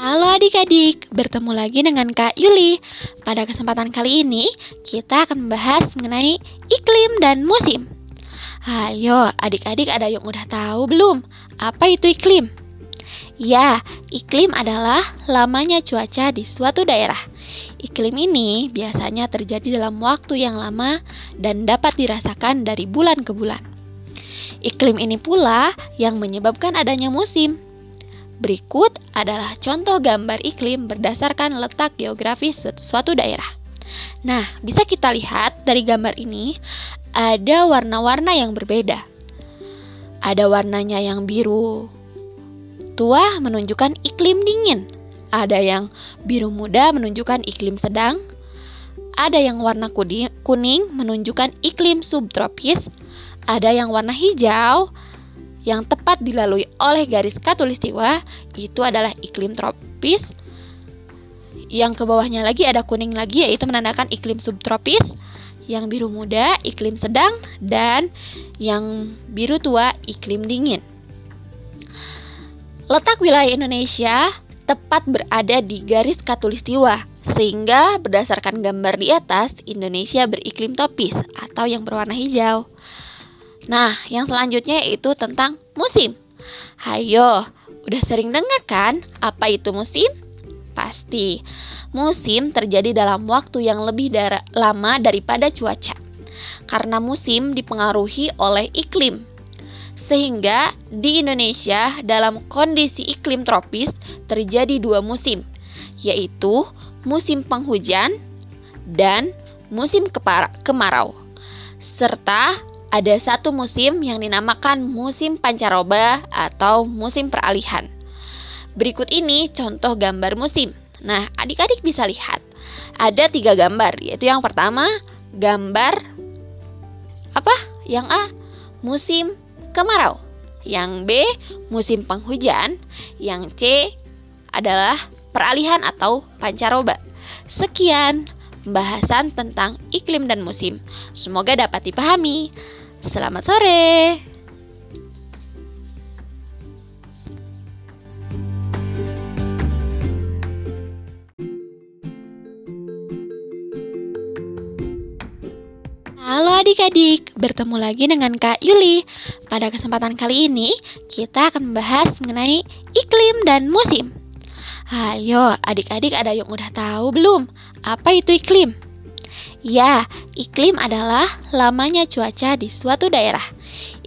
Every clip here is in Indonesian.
Halo adik-adik, bertemu lagi dengan Kak Yuli. Pada kesempatan kali ini, kita akan membahas mengenai iklim dan musim. Ayo, adik-adik ada yang udah tahu belum? Apa itu iklim? Ya, iklim adalah lamanya cuaca di suatu daerah. Iklim ini biasanya terjadi dalam waktu yang lama dan dapat dirasakan dari bulan ke bulan. Iklim ini pula yang menyebabkan adanya musim. Berikut adalah contoh gambar iklim berdasarkan letak geografis suatu daerah. Nah, bisa kita lihat dari gambar ini ada warna-warna yang berbeda. Ada warnanya yang biru tua menunjukkan iklim dingin. Ada yang biru muda menunjukkan iklim sedang. Ada yang warna kuning menunjukkan iklim subtropis. Ada yang warna hijau yang tepat dilalui oleh garis katulistiwa itu adalah iklim tropis. Yang ke bawahnya lagi ada kuning lagi yaitu menandakan iklim subtropis. Yang biru muda iklim sedang dan yang biru tua iklim dingin. Letak wilayah Indonesia tepat berada di garis katulistiwa sehingga berdasarkan gambar di atas Indonesia beriklim tropis atau yang berwarna hijau. Nah, yang selanjutnya yaitu tentang musim. Hayo, udah sering dengar kan apa itu musim? Pasti. Musim terjadi dalam waktu yang lebih dar lama daripada cuaca. Karena musim dipengaruhi oleh iklim. Sehingga di Indonesia dalam kondisi iklim tropis terjadi dua musim, yaitu musim penghujan dan musim kemarau. Serta ada satu musim yang dinamakan musim pancaroba atau musim peralihan. Berikut ini contoh gambar musim. Nah, adik-adik bisa lihat. Ada tiga gambar, yaitu yang pertama gambar apa? Yang A musim kemarau. Yang B musim penghujan. Yang C adalah peralihan atau pancaroba. Sekian pembahasan tentang iklim dan musim. Semoga dapat dipahami. Selamat sore. Halo adik-adik, bertemu lagi dengan Kak Yuli. Pada kesempatan kali ini, kita akan membahas mengenai iklim dan musim. Ayo, adik-adik ada yang udah tahu belum? Apa itu iklim? Ya, iklim adalah lamanya cuaca di suatu daerah.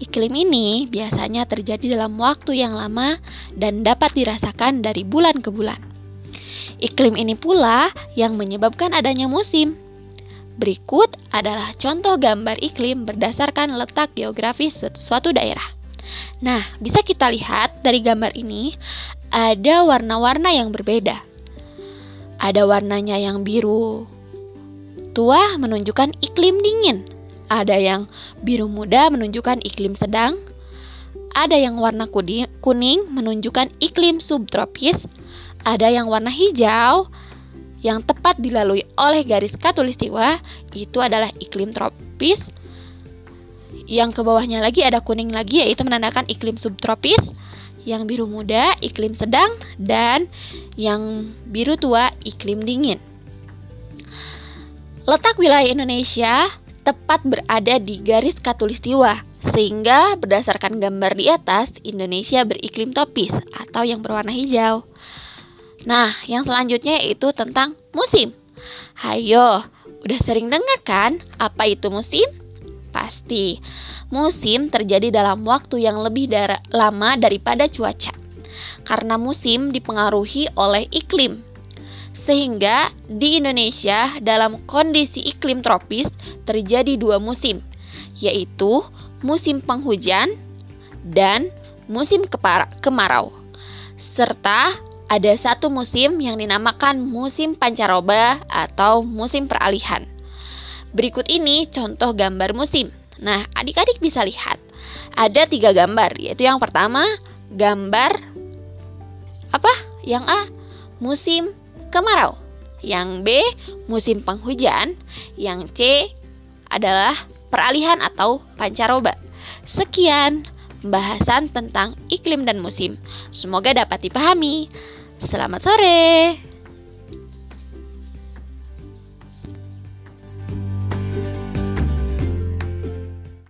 Iklim ini biasanya terjadi dalam waktu yang lama dan dapat dirasakan dari bulan ke bulan. Iklim ini pula yang menyebabkan adanya musim. Berikut adalah contoh gambar iklim berdasarkan letak geografis suatu daerah. Nah, bisa kita lihat dari gambar ini ada warna-warna yang berbeda. Ada warnanya yang biru, tua menunjukkan iklim dingin. Ada yang biru muda menunjukkan iklim sedang. Ada yang warna kuning menunjukkan iklim subtropis. Ada yang warna hijau yang tepat dilalui oleh garis katulistiwa itu adalah iklim tropis. Yang ke bawahnya lagi ada kuning lagi yaitu menandakan iklim subtropis. Yang biru muda iklim sedang dan yang biru tua iklim dingin. Letak wilayah Indonesia tepat berada di garis katulistiwa, sehingga berdasarkan gambar di atas, Indonesia beriklim tropis atau yang berwarna hijau. Nah, yang selanjutnya yaitu tentang musim. Hayo, udah sering dengar kan apa itu musim? Pasti. Musim terjadi dalam waktu yang lebih lama daripada cuaca. Karena musim dipengaruhi oleh iklim, sehingga di Indonesia dalam kondisi iklim tropis terjadi dua musim, yaitu musim penghujan dan musim kemarau. Serta ada satu musim yang dinamakan musim pancaroba atau musim peralihan. Berikut ini contoh gambar musim. Nah, adik-adik bisa lihat. Ada tiga gambar, yaitu yang pertama gambar apa? Yang A musim kemarau. Yang B, musim penghujan. Yang C adalah peralihan atau pancaroba. Sekian pembahasan tentang iklim dan musim. Semoga dapat dipahami. Selamat sore.